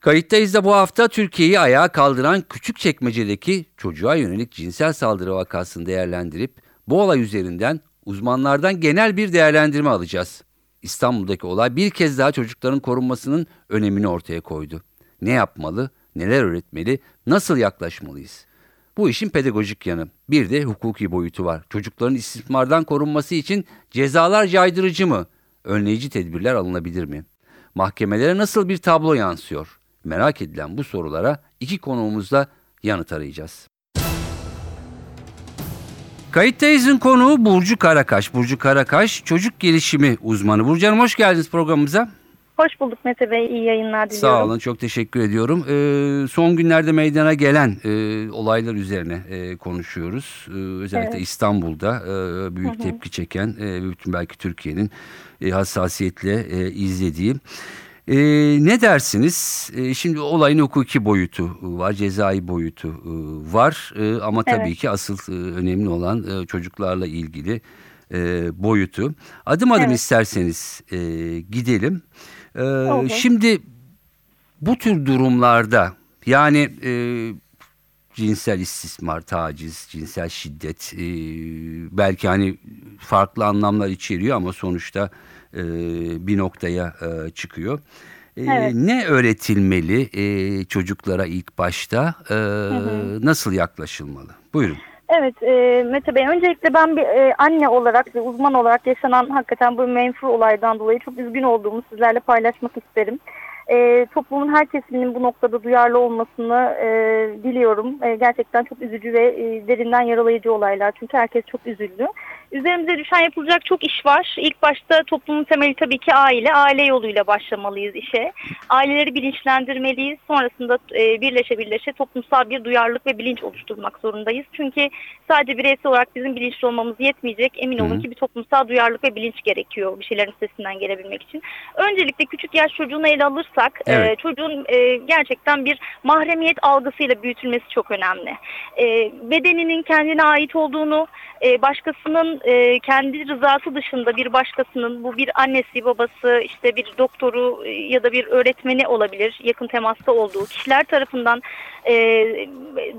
Kayıttayız da bu hafta Türkiye'yi ayağa kaldıran Küçükçekmece'deki çocuğa yönelik cinsel saldırı vakasını değerlendirip bu olay üzerinden uzmanlardan genel bir değerlendirme alacağız. İstanbul'daki olay bir kez daha çocukların korunmasının önemini ortaya koydu. Ne yapmalı, neler öğretmeli, nasıl yaklaşmalıyız? Bu işin pedagojik yanı. Bir de hukuki boyutu var. Çocukların istismardan korunması için cezalar caydırıcı mı? Önleyici tedbirler alınabilir mi? Mahkemelere nasıl bir tablo yansıyor? Merak edilen bu sorulara iki konuğumuzla yanıt arayacağız. Kayıttayız'ın konuğu Burcu Karakaş. Burcu Karakaş çocuk gelişimi uzmanı. Burcu Hanım hoş geldiniz programımıza. Hoş bulduk Mete Bey. İyi yayınlar diliyorum. Sağ olun. Çok teşekkür ediyorum. Ee, son günlerde meydana gelen e, olaylar üzerine e, konuşuyoruz. Ee, özellikle Evet. İstanbul'da e, büyük Hı hı. tepki çeken, e, bütün belki Türkiye'nin e, hassasiyetle e, izlediği. E, ne dersiniz? E, şimdi olayın hukuki boyutu var, cezai boyutu e, var. E, ama tabii Evet. ki asıl e, önemli olan e, çocuklarla ilgili e, boyutu. Adım adım Evet. isterseniz e, gidelim. E, Olur. şimdi bu tür durumlarda yani e, cinsel istismar, taciz, cinsel şiddet e, belki hani farklı anlamlar içeriyor ama sonuçta e, bir noktaya e, çıkıyor. E, Evet. Ne öğretilmeli e, çocuklara ilk başta? E, hı. Nasıl yaklaşılmalı? Buyurun. Evet e, Mete Bey öncelikle ben bir e, anne olarak ve uzman olarak yaşanan hakikaten bu menfur olaydan dolayı çok üzgün olduğumu sizlerle paylaşmak isterim. E, toplumun her kesiminin bu noktada duyarlı olmasını e, diliyorum. E, gerçekten çok üzücü ve e, derinden yaralayıcı olaylar çünkü herkes çok üzüldü. Üzerimize düşen yapılacak çok iş var. İlk başta toplumun temeli tabii ki aile. Aile yoluyla başlamalıyız işe. Aileleri bilinçlendirmeliyiz. Sonrasında e, birleşe birleşe toplumsal bir duyarlılık ve bilinç oluşturmak zorundayız. Çünkü sadece bireysel olarak bizim bilinçli olmamız yetmeyecek. Emin olun hı. ki bir toplumsal duyarlılık ve bilinç gerekiyor bir şeylerin üstesinden gelebilmek için. Öncelikle küçük yaş çocuğunu ele alırsak e, Evet. çocuğun e, gerçekten bir mahremiyet algısıyla büyütülmesi çok önemli. E, bedeninin kendine ait olduğunu, e, başkasının e, kendi rızası dışında bir başkasının bu bir annesi, babası, işte bir doktoru e, ya da bir öğretmeni olabilir yakın temasta olduğu kişiler tarafından e,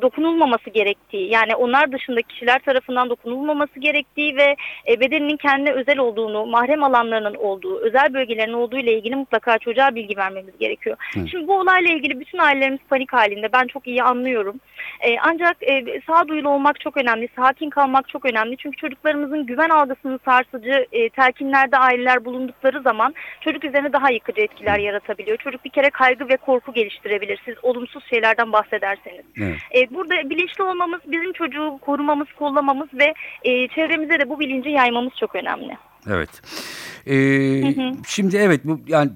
dokunulmaması gerektiği yani onlar dışındaki kişiler tarafından dokunulmaması gerektiği ve e, bedeninin kendine özel olduğunu, mahrem alanlarının olduğu, özel bölgelerinin olduğu ile ilgili mutlaka çocuğa bilgi vermemiz gerekiyor. Hı. Şimdi bu olayla ilgili bütün ailelerimiz panik halinde. Ben çok iyi anlıyorum. E, ancak e, sağduyulu olmak çok önemli, sakin kalmak çok önemli. Çünkü çocuklarımızın güven algısını sarsıcı e, telkinlerde aileler bulundukları zaman çocuk üzerine daha yıkıcı etkiler yaratabiliyor. Çocuk bir kere kaygı ve korku geliştirebilir. Siz olumsuz şeylerden bahsederseniz. Evet. E, burada bilinçli olmamız, bizim çocuğu korumamız, kollamamız ve e, çevremize de bu bilinci yaymamız çok önemli. Evet. Ee, hı. Şimdi evet bu yani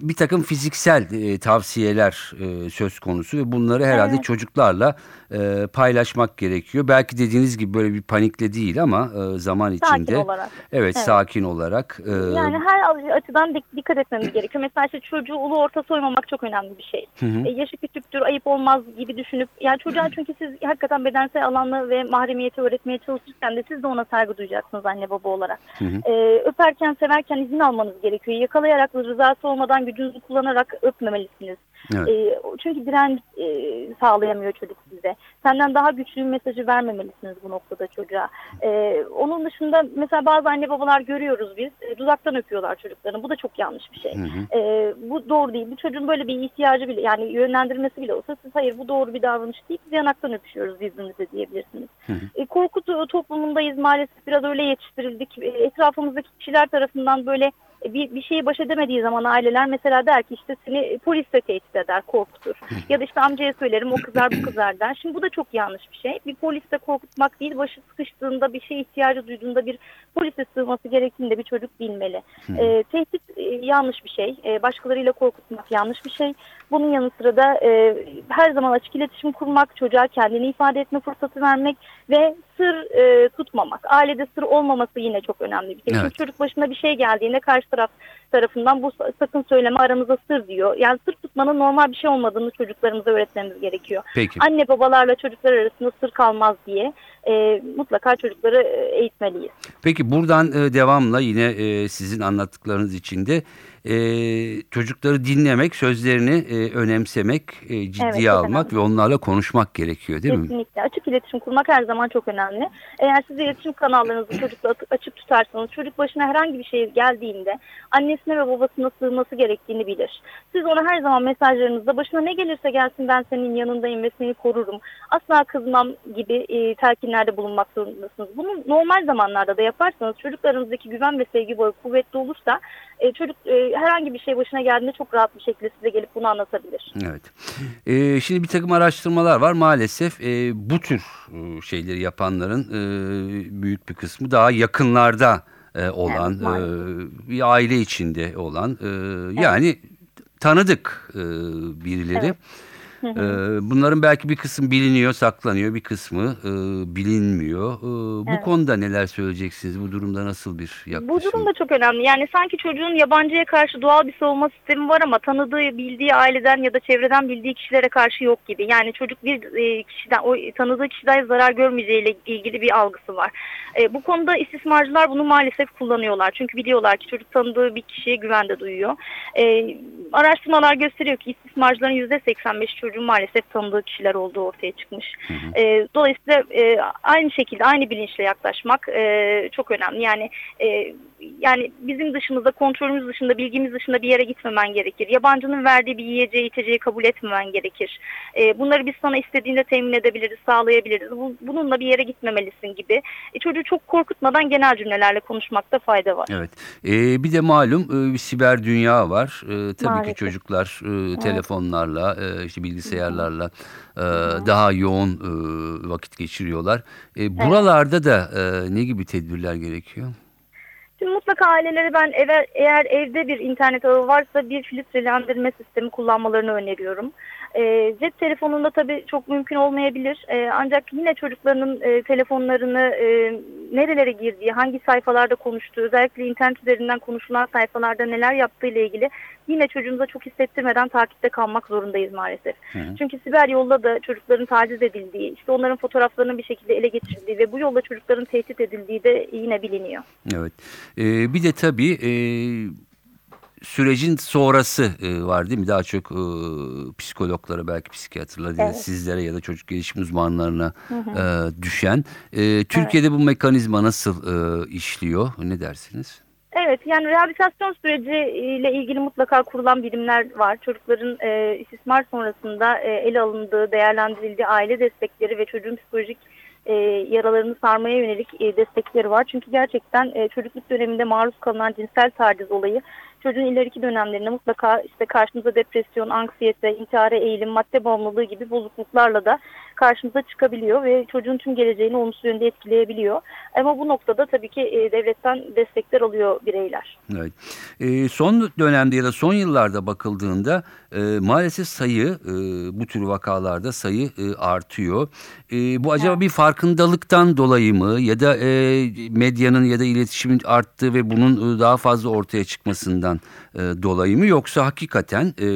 bir takım fiziksel e, tavsiyeler e, söz konusu ve bunları herhalde Evet. çocuklarla e, paylaşmak gerekiyor. Belki dediğiniz gibi böyle bir panikle değil ama e, zaman Sakin içinde. olarak. Evet, Evet. sakin olarak. e, Yani her açıdan dik- dikkat etmemiz gerekiyor. Mesela işte çocuğu ulu orta soymamak çok önemli bir şey. hı hı. E, yaşı küçüktür, ayıp olmaz gibi düşünüp yani çocuğa çünkü siz hakikaten bedensel alanı ve mahremiyeti öğretmeye çalışırken de siz de ona saygı duyacaksınız anne baba olarak. Hı hı. E, öperken, severken izin almanız gerekiyor. Yakalayarak rızası olmadan gücünüzü kullanarak öpmemelisiniz. Evet. E, çünkü direnç e, sağlayamıyor çocuk size. Senden daha güçlü bir mesajı vermemelisiniz bu noktada çocuğa. E, onun dışında mesela bazı anne babalar görüyoruz biz e, dudaktan öpüyorlar çocuklarını. Bu da çok yanlış bir şey. Hı hı. E, bu doğru değil. Bu çocuğun böyle bir ihtiyacı bile yani yönlendirmesi bile olsa siz hayır bu doğru bir davranış değil. Biz yanaktan öpüşüyoruz birbirimize diyebilirsiniz. Hı hı. E, korku to- toplumundayız maalesef biraz öyle yetiştirildik. E, etrafımızdaki kişiler tarafından böyle bir, bir şeyi baş edemediği zaman aileler mesela der ki işte seni polisle tehdit eder, korkutur. Ya da işte amcaya söylerim o kızar bu kızar der. Şimdi bu da çok yanlış bir şey. Bir poliste korkutmak değil, başı sıkıştığında bir şeye ihtiyacı duyduğunda bir polise sığması gerektiğinde bir çocuk bilmeli. E, tehdit e, yanlış bir şey. E, başkalarıyla korkutmak yanlış bir şey. Bunun yanı sıra da e, her zaman açık iletişim kurmak, çocuğa kendini ifade etme fırsatı vermek ve sır e, tutmamak. Ailede sır olmaması yine çok önemli bir şey. Evet. Çünkü çocuk başına bir şey geldiğinde karşı taraf tarafından bu sakın söyleme aramızda sır diyor. Yani sır tutmanın normal bir şey olmadığını çocuklarımıza öğretmemiz gerekiyor. Peki. Anne babalarla çocuklar arasında sır kalmaz diye e, mutlaka çocukları e, eğitmeliyiz. Peki buradan e, devamla yine e, sizin anlattıklarınız içinde e, çocukları dinlemek, sözlerini e, önemsemek, e, ciddiye Evet, almak önemli. ve onlarla konuşmak gerekiyor değil mi? Kesinlikle. Açık iletişim kurmak her zaman çok önemli. Eğer siz iletişim kanallarınızı çocukla açık tutarsanız çocuk başına herhangi bir şey geldiğinde annesine ve babasına sığınması gerektiğini bilir. Siz ona her zaman mesajlarınızda başına ne gelirse gelsin ben senin yanındayım ve seni korurum. Asla kızmam gibi e, telkinlerde bulunmak zorundasınız. Bunu normal zamanlarda da yaparsanız çocuklarınızdaki güven ve sevgi bağı kuvvetli olursa e, çocuk e, herhangi bir şey başına geldiğinde çok rahat bir şekilde size gelip bunu anlatabilir. Evet. Ee, şimdi bir takım araştırmalar var. Maalesef e, bu tür e, şeyleri yapanların e, büyük bir kısmı daha yakınlarda e, olan, Evet, e, bir aile içinde olan, e, yani tanıdık e, birileri. Evet. E, bunların belki bir kısmı biliniyor, saklanıyor, bir kısmı e, bilinmiyor. E, bu Evet. konuda neler söyleyeceksiniz? Bu durumda nasıl bir yaklaşım? Bu durum da çok önemli. Yani sanki çocuğun yabancıya karşı doğal bir savunma sistemi var ama tanıdığı, bildiği aileden ya da çevreden bildiği kişilere karşı yok gibi. Yani çocuk bir kişiden, o tanıdığı kişiden zarar görmeyeceğiyle ilgili bir algısı var. E, bu konuda istismarcılar bunu maalesef kullanıyorlar. Çünkü biliyorlar ki çocuk tanıdığı bir kişiye güvende duyuyor. E, araştırmalar gösteriyor ki istismarcıların %85 çocuğun maalesef tanıdığı kişiler olduğu ortaya çıkmış. E, dolayısıyla e, aynı şekilde aynı bilinçle yaklaşmak e, çok önemli. Yani e, yani bizim dışımızda kontrolümüz dışında bilgimiz dışında bir yere gitmemen gerekir. Yabancının verdiği bir yiyeceği içeceği kabul etmemen gerekir. E, bunları biz sana istediğinde temin edebiliriz, sağlayabiliriz. Bu, bununla bir yere gitmemelisin gibi. E, çocuğu çok korkutmadan genel cümlelerle konuşmakta fayda var. Evet. Ee, bir de malum e, bir siber dünya var. Ee, tabii Maalesef. ki çocuklar e, telefonlarla, e, işte bilgisayarlarla e, daha yoğun e, vakit geçiriyorlar. E, buralarda da e, ne gibi tedbirler gerekiyor? Şimdi mutlaka ailelere ben eve, eğer evde bir internet ağı varsa bir filtrelendirme sistemi kullanmalarını öneriyorum. E, cep telefonunda tabii çok mümkün olmayabilir. E, ancak yine çocuklarının e, telefonlarını e, nerelere girdiği, hangi sayfalarda konuştuğu, özellikle internet üzerinden konuşulan sayfalarda neler yaptığı ile ilgili yine çocuğumuza çok hissettirmeden takipte kalmak zorundayız maalesef. Hı. Çünkü siber yolla da çocukların taciz edildiği, işte onların fotoğraflarının bir şekilde ele geçirildiği ve bu yolla çocukların tehdit edildiği de yine biliniyor. Evet. Ee, bir de tabii e, sürecin sonrası e, var değil mi? Daha çok e, psikologlara belki psikiyatrlara ya Evet. sizlere ya da çocuk gelişim uzmanlarına e, düşen. E, Türkiye'de bu mekanizma nasıl e, işliyor? Ne dersiniz? Evet yani rehabilitasyon süreciyle ilgili mutlaka kurulan birimler var. Çocukların e, istismar sonrasında e, ele alındığı, değerlendirildiği aile destekleri ve çocuğun psikolojik e, yaralarını sarmaya yönelik e, destekleri var. Çünkü gerçekten e, çocukluk döneminde maruz kalınan cinsel taciz olayı çocuğun ileriki dönemlerinde mutlaka işte karşımıza depresyon, anksiyete, intihara eğilim, madde bağımlılığı gibi bozukluklarla da karşımıza çıkabiliyor ve çocuğun tüm geleceğini olumsuz yönde etkileyebiliyor. Ama bu noktada tabii ki e, devletten destekler alıyor bireyler. Evet. E, son dönemde ya da son yıllarda bakıldığında e, maalesef sayı e, bu tür vakalarda sayı e, artıyor. E, bu acaba Evet. bir farkındalıktan dolayı mı ya da e, medyanın ya da iletişimin arttığı ve bunun e, daha fazla ortaya çıkmasından e, dolayı mı yoksa hakikaten e,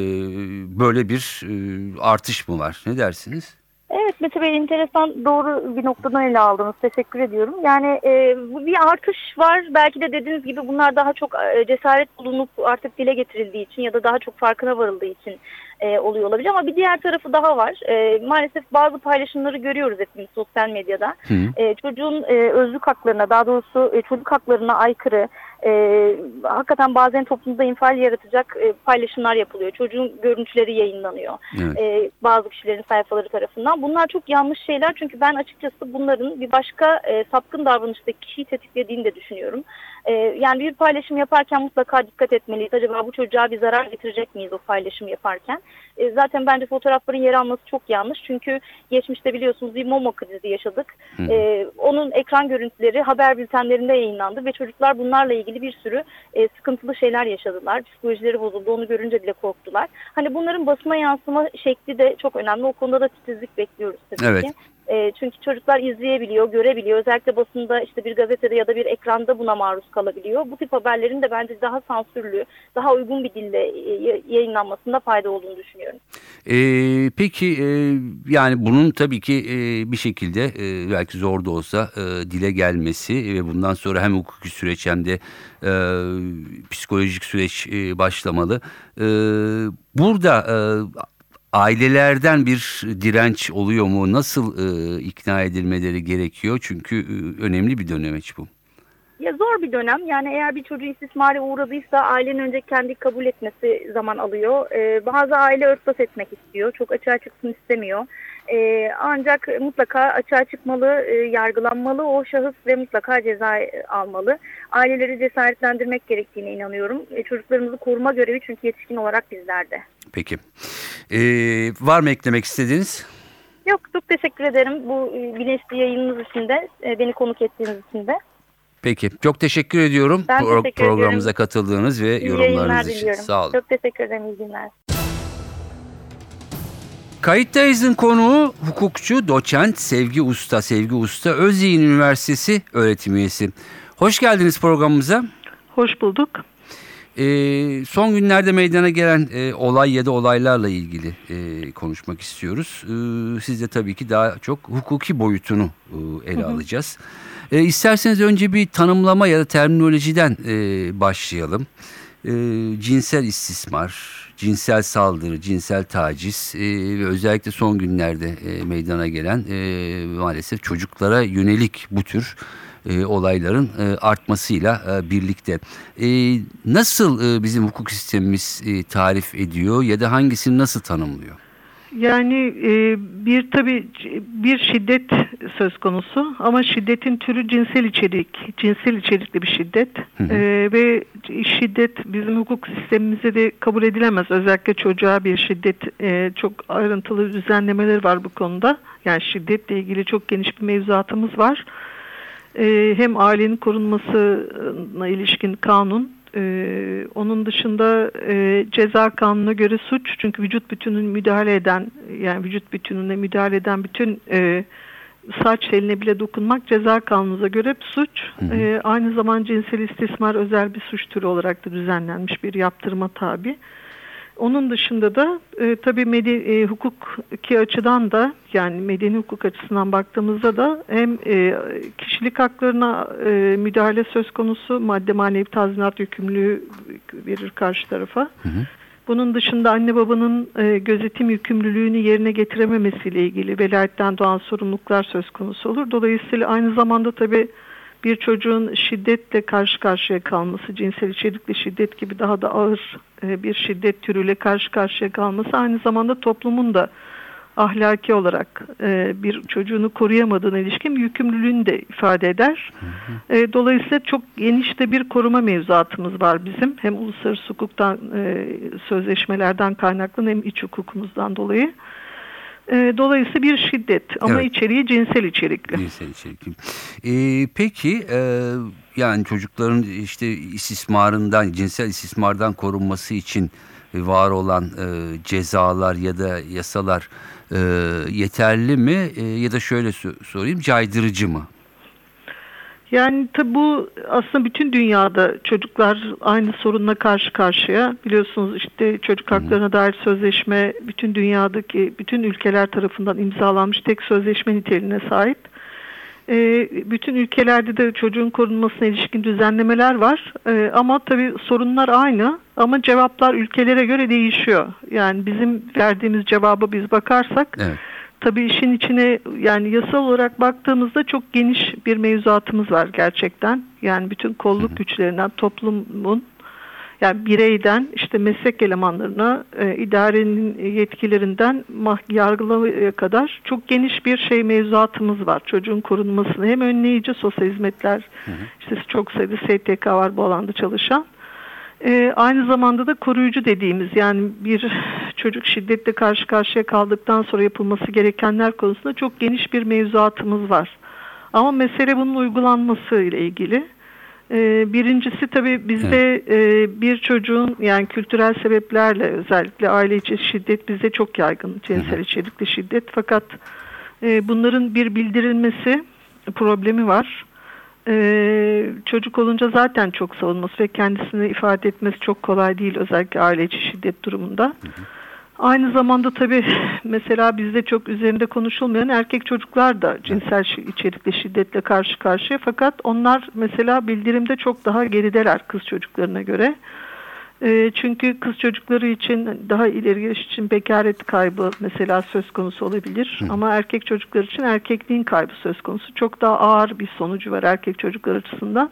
böyle bir e, artış mı var? Ne dersiniz? Evet Mete Bey enteresan doğru bir noktadan ele aldınız. Teşekkür ediyorum. Yani e, bir artış var. Belki de dediğiniz gibi bunlar daha çok e, cesaret bulunup artık dile getirildiği için ya da daha çok farkına varıldığı için e, oluyor olabilir. Ama bir diğer tarafı daha var. E, maalesef bazı paylaşımları görüyoruz hepimiz sosyal medyada. Hı. E, çocuğun e, özlük haklarına daha doğrusu e, çocuk haklarına aykırı e, hakikaten bazen toplumda infial yaratacak e, paylaşımlar yapılıyor. Çocuğun görüntüleri yayınlanıyor Evet. e, bazı kişilerin sayfaları tarafından. Bunlar çok yanlış şeyler çünkü ben açıkçası bunların bir başka e, sapkın davranıştaki kişiyi tetiklediğini de düşünüyorum. E, yani bir paylaşım yaparken mutlaka dikkat etmeliyiz. Acaba bu çocuğa bir zarar getirecek miyiz o paylaşım yaparken? E, zaten bence fotoğrafların yer alması çok yanlış. Çünkü geçmişte biliyorsunuz bir Momo krizi yaşadık. E, onun ekran görüntüleri haber bültenlerinde yayınlandı ve çocuklar bunlarla ilgili bir sürü e, sıkıntılı şeyler yaşadılar. Psikolojileri bozuldu. Onu görünce bile korktular. Hani bunların basına yansıma şekli de çok önemli. O konuda da titizlik bekliyoruz tabii Evet. ki. E, çünkü çocuklar izleyebiliyor, görebiliyor. Özellikle basında işte bir gazetede ya da bir ekranda buna maruz kalabiliyor. Bu tip haberlerin de bence daha sansürlü, daha uygun bir dille e, yayınlanmasında fayda olduğunu düşünüyorum. Ee, peki e, yani bunun tabii ki e, bir şekilde e, belki zor da olsa e, dile gelmesi ve bundan sonra hem hukuki süreç hem de e, psikolojik süreç e, başlamalı. E, burada e, ailelerden bir direnç oluyor mu? Nasıl e, ikna edilmeleri gerekiyor? Çünkü e, önemli bir dönemeç bu. Ya zor bir dönem. Yani eğer bir çocuğu istismara uğradıysa ailenin önce kendi kabul etmesi zaman alıyor. Ee, bazı aile örtbas etmek istiyor. Çok açığa çıksın istemiyor. Ee, ancak mutlaka açığa çıkmalı, e, yargılanmalı o şahıs ve mutlaka ceza almalı. Aileleri cesaretlendirmek gerektiğine inanıyorum. E, çocuklarımızı koruma görevi çünkü yetişkin olarak bizlerde. Peki. E, var mı eklemek istediğiniz? Yok çok teşekkür ederim bu e, bilinçli yayınınız için de e, beni konuk ettiğiniz için de. Peki. Çok teşekkür ediyorum Ben pro- teşekkür programımıza ediyorum. katıldığınız ve İyi yorumlarınız için. diliyorum. Sağ olun. Çok teşekkür ederim. İyi günler. Kayıttayız'ın konuğu hukukçu, doçent Sevgi Usta. Sevgi Usta Özyeğin Üniversitesi öğretim üyesi. Hoş geldiniz programımıza. Hoş bulduk. Ee, son günlerde meydana gelen e, olay ya da olaylarla ilgili e, konuşmak istiyoruz. Ee, siz de tabii ki daha çok hukuki boyutunu e, ele alacağız. E, isterseniz önce bir tanımlama ya da terminolojiden e, başlayalım. E, cinsel istismar, cinsel saldırı, cinsel taciz e, ve özellikle son günlerde e, meydana gelen e, maalesef çocuklara yönelik bu tür e, olayların e, artmasıyla e, birlikte. E, nasıl e, bizim hukuk sistemimiz e, tarif ediyor ya da hangisini nasıl tanımlıyor? Yani e, bir tabii c- bir şiddet söz konusu ama şiddetin türü cinsel içerik, cinsel içerikli bir şiddet Hı hı. E, ve şiddet bizim hukuk sistemimizde de kabul edilemez. Özellikle çocuğa bir şiddet e, çok ayrıntılı düzenlemeler var bu konuda. Yani şiddetle ilgili çok geniş bir mevzuatımız var. E, hem ailenin korunmasına ilişkin kanun, e, onun dışında e, ceza kanununa göre suç çünkü vücut bütününü müdahale eden yani vücut bütününe müdahale eden bütün e, saç teline bile dokunmak ceza kanunumuza göre bir suç. Hı hı. E, aynı zaman cinsel istismar özel bir suç türü olarak da düzenlenmiş bir yaptırıma tabi. Onun dışında da e, tabii medi- e, hukuki açıdan da yani medeni hukuk açısından baktığımızda da hem e, kişilik haklarına e, müdahale söz konusu madde manevi tazminat yükümlülüğü verir karşı tarafa. Hı hı. Bunun dışında anne babanın e, gözetim yükümlülüğünü yerine getirememesiyle ilgili velayetten doğan sorumluluklar söz konusu olur. Dolayısıyla aynı zamanda tabii bir çocuğun şiddetle karşı karşıya kalması, cinsel içerikli şiddet gibi daha da ağır e, bir şiddet türüyle karşı karşıya kalması aynı zamanda toplumun da ahlaki olarak e, bir çocuğunu koruyamadığına ilişkin yükümlülüğünü de ifade eder. E, dolayısıyla çok geniş de bir koruma mevzuatımız var bizim. Hem uluslararası hukuktan, sözleşmelerden kaynaklı hem iç hukukumuzdan dolayı. E, dolayısıyla bir şiddet ama Evet. içeriği cinsel içerikli. Cinsel içerikli. Ee, peki e, yani çocukların işte istismarından, cinsel istismardan korunması için var olan e, cezalar ya da yasalar e, yeterli mi E, ya da şöyle so- sorayım caydırıcı mı? Yani tabi bu aslında bütün dünyada çocuklar aynı sorunla karşı karşıya. Biliyorsunuz işte çocuk haklarına dair sözleşme bütün dünyadaki bütün ülkeler tarafından imzalanmış tek sözleşme niteliğine sahip. Ee, bütün ülkelerde de çocuğun korunmasına ilişkin düzenlemeler var. Ee, ama tabi sorunlar aynı ama cevaplar ülkelere göre değişiyor. Yani bizim verdiğimiz cevaba biz bakarsak Evet. Tabii işin içine yani yasal olarak baktığımızda çok geniş bir mevzuatımız var gerçekten. Yani bütün kolluk güçlerinden toplumun Yani bireyden işte meslek elemanlarına, e, idarenin yetkilerinden mah- yargılamaya kadar çok geniş bir şey mevzuatımız var. Çocuğun korunmasını hem önleyici sosyal hizmetler, işte çok sayıda STK var bu alanda çalışan. E, aynı zamanda da koruyucu dediğimiz yani bir çocuk şiddetle karşı karşıya kaldıktan sonra yapılması gerekenler konusunda çok geniş bir mevzuatımız var. Ama mesele bunun uygulanması ile ilgili. Ee, birincisi tabii bizde e, bir çocuğun yani kültürel sebeplerle özellikle aile içi şiddet bizde çok yaygın cinsel içerikli şiddet fakat e, bunların bir bildirilmesi problemi var. Ee, çocuk olunca zaten çok savunması ve kendisini ifade etmesi çok kolay değil özellikle aile içi şiddet durumunda. Aynı zamanda tabii mesela bizde çok üzerinde konuşulmayan erkek çocuklar da cinsel içerikli şiddetle karşı karşıya fakat onlar mesela bildirimde çok daha gerideler kız çocuklarına göre. Ee, çünkü kız çocukları için daha ileri yaş için bekaret kaybı mesela söz konusu olabilir. Ama erkek çocuklar için erkekliğin kaybı söz konusu. Çok daha ağır bir sonucu var erkek çocuklar açısından.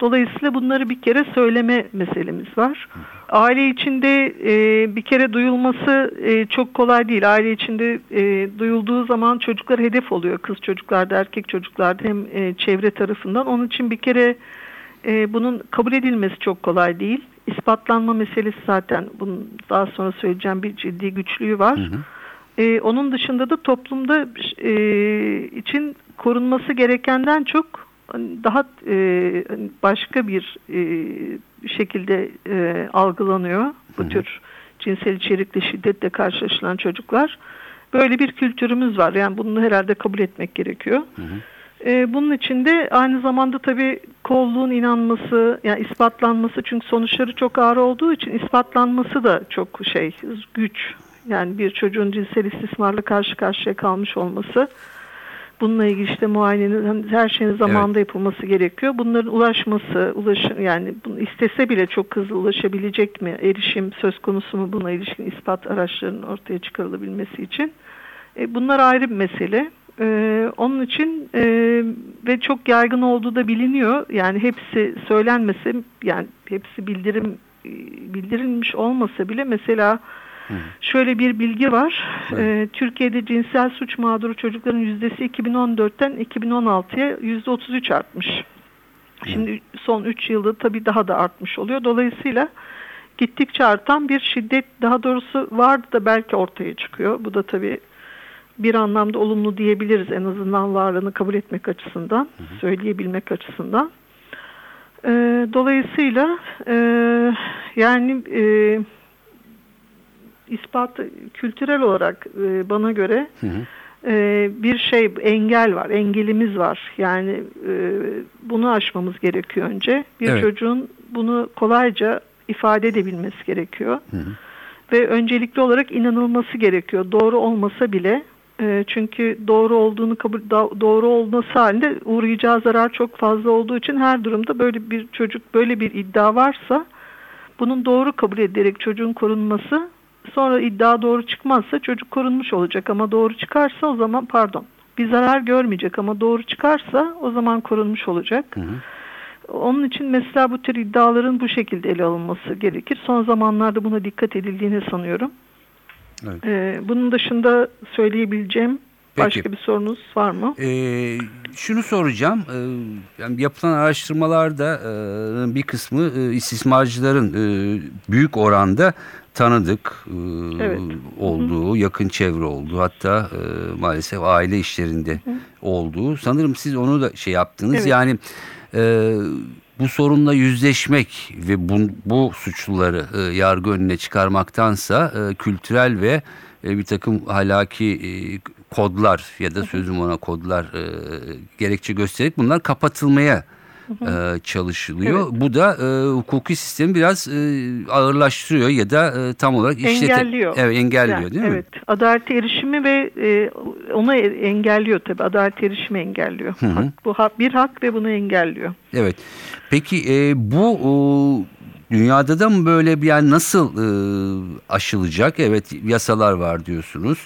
Dolayısıyla bunları bir kere söyleme meselemiz var. Aile içinde e, bir kere duyulması e, çok kolay değil. Aile içinde e, duyulduğu zaman çocuklar hedef oluyor. Kız çocuklarda, erkek çocuklarda hem e, çevre tarafından. Onun için bir kere e, bunun kabul edilmesi çok kolay değil. İspatlanma meselesi zaten bunun daha sonra söyleyeceğim bir ciddi güçlüğü var. E, onun dışında da toplumda e, için korunması gerekenden çok hani daha e, hani başka bir e, şekilde e, algılanıyor bu tür cinsel içerikli şiddetle karşılaşılan çocuklar. Böyle bir kültürümüz var. Yani bunu herhalde kabul etmek gerekiyor. E, bunun için de aynı zamanda tabii kolluğun inanması, yani ispatlanması çünkü sonuçları çok ağır olduğu için ispatlanması da çok şey güç. Yani bir çocuğun cinsel istismarla karşı karşıya kalmış olması Bununla ilgili işte muayenenin her şeyin zamanında yapılması gerekiyor. Bunların ulaşması, ulaşım yani bunu istese bile çok hızlı ulaşabilecek mi? Erişim söz konusu mu buna ilişkin ispat araçlarının ortaya çıkarılabilmesi için? E, bunlar ayrı bir mesele. E, onun için e, ve çok yaygın olduğu da biliniyor. Yani hepsi söylenmese yani hepsi bildirim e, bildirilmiş olmasa bile mesela Şöyle bir bilgi var. Ee, Türkiye'de cinsel suç mağduru çocukların yüzdesi 2014'ten 2016'ya yüzde 33 artmış. Şimdi son 3 yılda tabii daha da artmış oluyor. Dolayısıyla gittikçe artan bir şiddet daha doğrusu vardı da belki ortaya çıkıyor. Bu da tabii bir anlamda olumlu diyebiliriz en azından varlığını kabul etmek açısından, söyleyebilmek açısından. Ee, dolayısıyla e, yani e, ispat kültürel olarak e, bana göre e, bir şey engel var, engelimiz var. Yani e, bunu aşmamız gerekiyor önce. Bir Evet. çocuğun bunu kolayca ifade edebilmesi gerekiyor. Ve öncelikli olarak inanılması gerekiyor. Doğru olmasa bile e, çünkü doğru olduğunu kabul da- doğru olması halinde uğrayacağı zarar çok fazla olduğu için her durumda böyle bir çocuk böyle bir iddia varsa bunun doğru kabul edilerek çocuğun korunması sonra iddia doğru çıkmazsa çocuk korunmuş olacak ama doğru çıkarsa o zaman pardon bir zarar görmeyecek ama doğru çıkarsa o zaman korunmuş olacak. Onun için mesela bu tür iddiaların bu şekilde ele alınması gerekir. Son zamanlarda buna dikkat edildiğini sanıyorum. Evet. Ee, bunun dışında söyleyebileceğim Peki. başka bir sorunuz var mı? Ee, şunu soracağım. Ee, yani yapılan araştırmalarda e, bir kısmı e, istismarcıların e, büyük oranda tanıdık e, Evet. olduğu, yakın çevre olduğu hatta e, maalesef aile işlerinde olduğu. Sanırım siz onu da şey yaptınız. Evet. Yani e, bu sorunla yüzleşmek ve bu, bu suçluları e, yargı önüne çıkarmaktansa e, kültürel ve e, bir takım ahlaki e, kodlar ya da sözüm ona kodlar e, gerekçe göstererek bunlar kapatılmaya e, çalışılıyor. Bu da e, hukuki sistemi biraz e, ağırlaştırıyor ya da e, tam olarak işlete... Engelliyor. Evet engelliyor Yani, değil mi? evet. Adalete erişimi ve e, ona engelliyor tabii. Adalete erişimi engelliyor. Hak- bu hak, bir hak ve bunu engelliyor. Evet. Peki e, bu dünyada da mı böyle bir yani nasıl e, aşılacak? Evet yasalar var diyorsunuz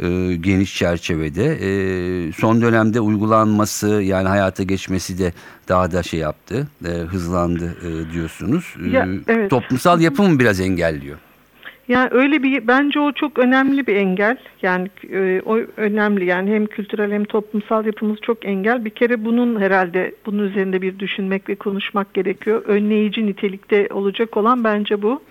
e, geniş çerçevede. E, son dönemde uygulanması yani hayata geçmesi de daha da şey yaptı, e, hızlandı e, diyorsunuz. E, Ya, evet. Toplumsal yapı mı biraz engelliyor? Yani öyle bir bence o çok önemli bir engel. Yani e, o önemli yani hem kültürel hem toplumsal yapımız çok engel. Bir kere bunun herhalde bunun üzerinde bir düşünmek ve konuşmak gerekiyor. Önleyici nitelikte olacak olan bence bu.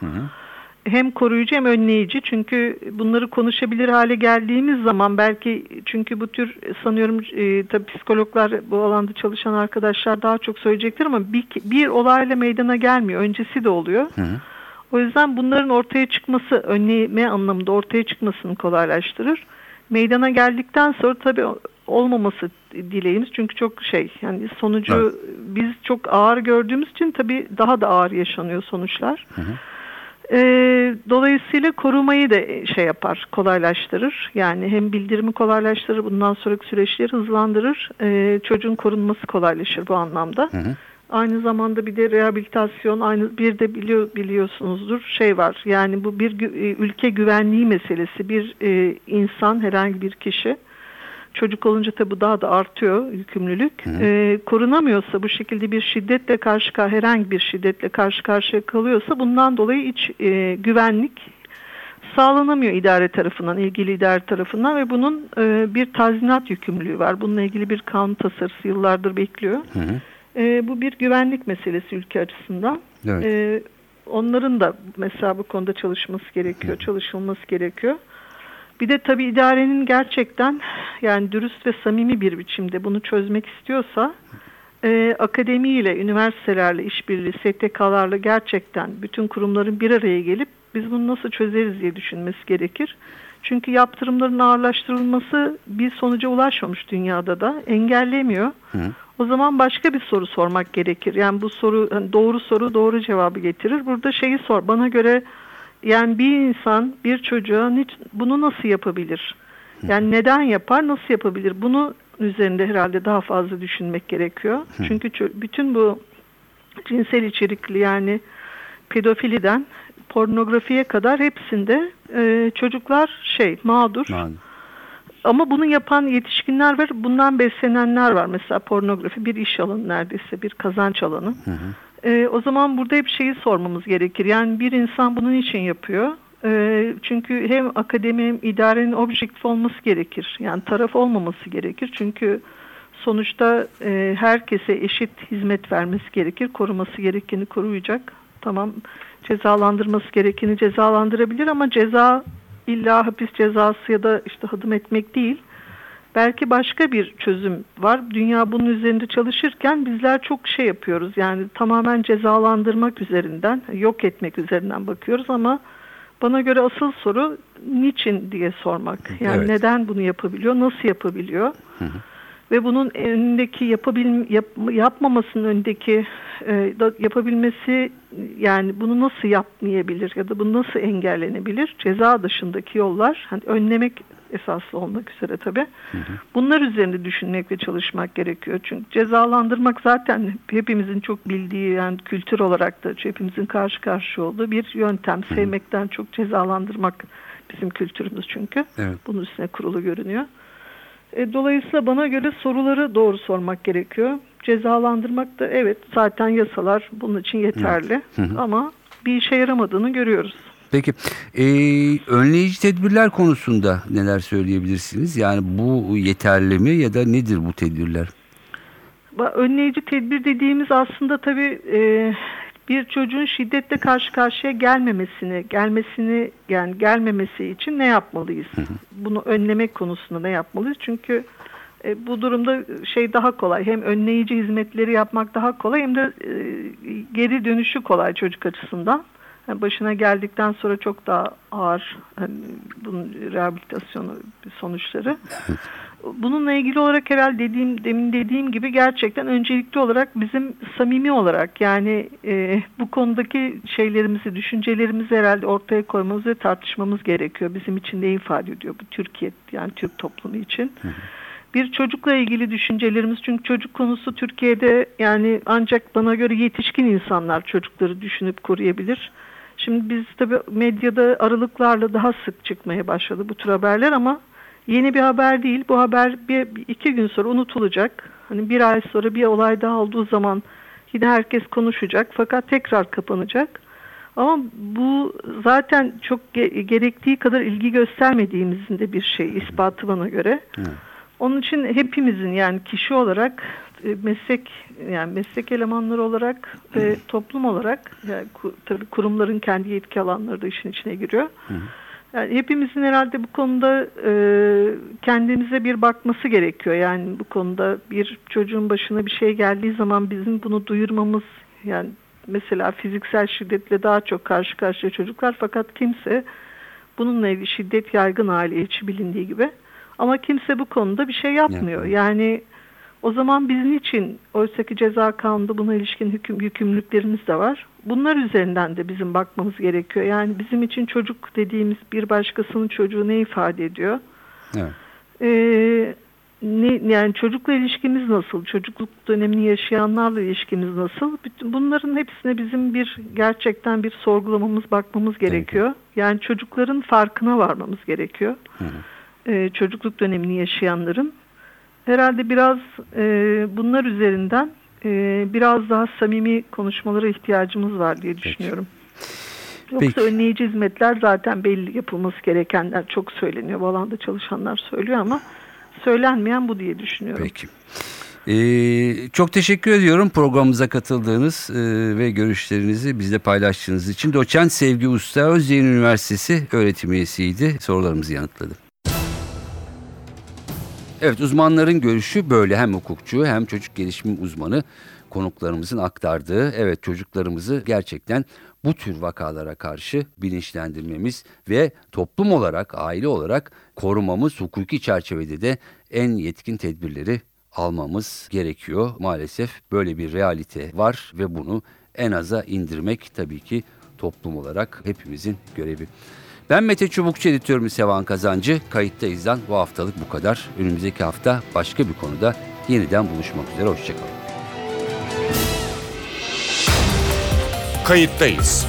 Hem koruyucu hem önleyici. Çünkü bunları konuşabilir hale geldiğimiz zaman belki çünkü bu tür sanıyorum e, tabii psikologlar bu alanda çalışan arkadaşlar daha çok söyleyecektir ama bir, bir olayla meydana gelmiyor. Öncesi de oluyor. O yüzden bunların ortaya çıkması, önleme anlamında ortaya çıkmasını kolaylaştırır. Meydana geldikten sonra tabii olmaması dileğimiz çünkü çok şey yani sonucu Evet. biz çok ağır gördüğümüz için tabii daha da ağır yaşanıyor sonuçlar. Ee, dolayısıyla korumayı da şey yapar, kolaylaştırır. Yani hem bildirimi kolaylaştırır, bundan sonraki süreçleri hızlandırır. Ee, çocuğun korunması kolaylaşır bu anlamda. Aynı zamanda bir de rehabilitasyon, aynı bir de biliyor biliyorsunuzdur şey var. Yani bu bir e, ülke güvenliği meselesi. Bir e, insan, herhangi bir kişi çocuk olunca tabi daha da artıyor yükümlülük. Ee, korunamıyorsa bu şekilde bir şiddetle karşı kar- herhangi bir şiddetle karşı karşıya kalıyorsa bundan dolayı iç e, güvenlik sağlanamıyor idare tarafından, ilgili idare tarafından ve bunun e, bir tazminat yükümlülüğü var. Bununla ilgili bir kanun tasarısı yıllardır bekliyor. E, bu bir güvenlik meselesi ülke açısından. Evet. E, onların da mesela bu konuda çalışması gerekiyor, çalışılması gerekiyor. Bir de tabii idarenin gerçekten yani dürüst ve samimi bir biçimde bunu çözmek istiyorsa e, akademiyle, üniversitelerle işbirliği, STK'larla gerçekten bütün kurumların bir araya gelip biz bunu nasıl çözeriz diye düşünmesi gerekir. Çünkü yaptırımların ağırlaştırılması bir sonuca ulaşmamış dünyada da engellemiyor. O zaman başka bir soru sormak gerekir. Yani bu soru doğru soru doğru cevabı getirir. Burada şeyi sor. Bana göre yani bir insan bir çocuğa bunu nasıl yapabilir? Yani neden yapar, nasıl yapabilir? Bunu üzerinde herhalde daha fazla düşünmek gerekiyor. Çünkü bütün bu cinsel içerikli yani pedofiliden pornografiye kadar hepsinde e, çocuklar şey mağdur. Yani, Ama bunu yapan yetişkinler var, bundan beslenenler var. Mesela pornografi bir iş alanı neredeyse, bir kazanç alanı. Ee, o zaman burada hep şeyi sormamız gerekir. Yani bir insan bunun için yapıyor. Ee, çünkü hem akademi hem idarenin objektif olması gerekir. Yani taraf olmaması gerekir. Çünkü sonuçta e, herkese eşit hizmet vermesi gerekir. Koruması gerekeni koruyacak. Tamam cezalandırması gerekeni cezalandırabilir ama ceza illa hapis cezası ya da işte hadım etmek değil. Belki başka bir çözüm var. Dünya bunun üzerinde çalışırken bizler çok şey yapıyoruz. Yani tamamen cezalandırmak üzerinden, yok etmek üzerinden bakıyoruz ama bana göre asıl soru niçin diye sormak. Yani Evet. neden bunu yapabiliyor, nasıl yapabiliyor? Ve bunun önündeki yapabil, yap, yapmamasının önündeki e, da yapabilmesi yani bunu nasıl yapmayabilir ya da bu nasıl engellenebilir? Ceza dışındaki yollar hani önlemek esaslı olmak üzere tabii. Bunlar üzerinde düşünmek ve çalışmak gerekiyor. Çünkü cezalandırmak zaten hepimizin çok bildiği yani kültür olarak da hepimizin karşı karşıya olduğu bir yöntem. Sevmekten çok cezalandırmak bizim kültürümüz çünkü. Evet. Bunun üstüne kurulu görünüyor. E, dolayısıyla bana göre soruları doğru sormak gerekiyor. Cezalandırmak da evet zaten yasalar bunun için yeterli ama bir işe yaramadığını görüyoruz. Peki e, önleyici tedbirler konusunda neler söyleyebilirsiniz? Yani bu yeterli mi ya da nedir bu tedbirler? Önleyici tedbir dediğimiz aslında tabii e, bir çocuğun şiddetle karşı karşıya gelmemesini, gelmesini yani gelmemesi için ne yapmalıyız? Bunu önlemek konusunda ne yapmalıyız? Çünkü e, bu durumda şey daha kolay. Hem önleyici hizmetleri yapmak daha kolay hem de e, geri dönüşü kolay çocuk açısından. Başına geldikten sonra çok daha ağır hani bunun rehabilitasyonu sonuçları. Bununla ilgili olarak herhalde dediğim demin dediğim gibi gerçekten öncelikli olarak bizim samimi olarak yani e, bu konudaki şeylerimizi, düşüncelerimizi herhalde ortaya koymamız ve tartışmamız gerekiyor. Bizim için ne ifade ediyor bu Türkiye yani Türk toplumu için. Bir çocukla ilgili düşüncelerimiz çünkü çocuk konusu Türkiye'de yani ancak bana göre yetişkin insanlar çocukları düşünüp koruyabilir. Şimdi biz tabii medyada aralıklarla daha sık çıkmaya başladı bu tür haberler ama yeni bir haber değil. Bu haber bir, iki gün sonra unutulacak. Hani bir ay sonra bir olay daha olduğu zaman yine herkes konuşacak fakat tekrar kapanacak. Ama bu zaten çok ge- gerektiği kadar ilgi göstermediğimizin de bir şey ispatı bana göre. Onun için hepimizin yani kişi olarak meslek yani meslek elemanları olarak ve toplum olarak yani tabii kurumların kendi yetki alanları da işin içine giriyor. Yani hepimizin herhalde bu konuda e, kendimize bir bakması gerekiyor. Yani bu konuda bir çocuğun başına bir şey geldiği zaman bizim bunu duyurmamız yani mesela fiziksel şiddetle daha çok karşı karşıya çocuklar fakat kimse bununla ilgili şiddet yaygın aile içi bilindiği gibi ama kimse bu konuda bir şey. Yapmıyor. Yani o zaman bizim için oysaki ceza kanunda buna ilişkin hüküm, yükümlülüklerimiz de var. Bunlar üzerinden de bizim bakmamız gerekiyor. Yani bizim için çocuk dediğimiz bir başkasının çocuğu ne ifade ediyor? Evet. Ee, ne, yani çocukla ilişkimiz nasıl? Çocukluk dönemini yaşayanlarla ilişkimiz nasıl? Bütün bunların hepsine bizim bir gerçekten bir sorgulamamız, bakmamız gerekiyor. Yani çocukların farkına varmamız gerekiyor. Ee, çocukluk dönemini yaşayanların. Herhalde biraz e, bunlar üzerinden e, biraz daha samimi konuşmalara ihtiyacımız var diye düşünüyorum. Yoksa Peki. önleyici hizmetler zaten belli yapılması gerekenler çok söyleniyor. Bu alanda çalışanlar söylüyor ama söylenmeyen bu diye düşünüyorum. Peki. Ee, çok teşekkür ediyorum programımıza katıldığınız e, ve görüşlerinizi bizle paylaştığınız için. Doçent Sevgi Usta Özyeğin Üniversitesi öğretim üyesiydi. Sorularımızı yanıtladı. Evet uzmanların görüşü böyle hem hukukçu hem çocuk gelişimi uzmanı konuklarımızın aktardığı evet çocuklarımızı gerçekten bu tür vakalara karşı bilinçlendirmemiz ve toplum olarak aile olarak korumamız hukuki çerçevede de en yetkin tedbirleri almamız gerekiyor. Maalesef böyle bir realite var ve bunu en aza indirmek tabii ki toplum olarak hepimizin görevi. Ben Mete Çubukçu editörüm Sevan Kazancı. Kayıttayız'dan bu haftalık bu kadar. Önümüzdeki hafta başka bir konuda yeniden buluşmak üzere. Hoşçakalın. Kayıttayız.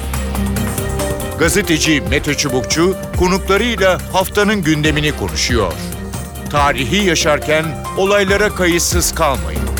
Gazeteci Mete Çubukçu konuklarıyla haftanın gündemini konuşuyor. Tarihi yaşarken olaylara kayıtsız kalmayın.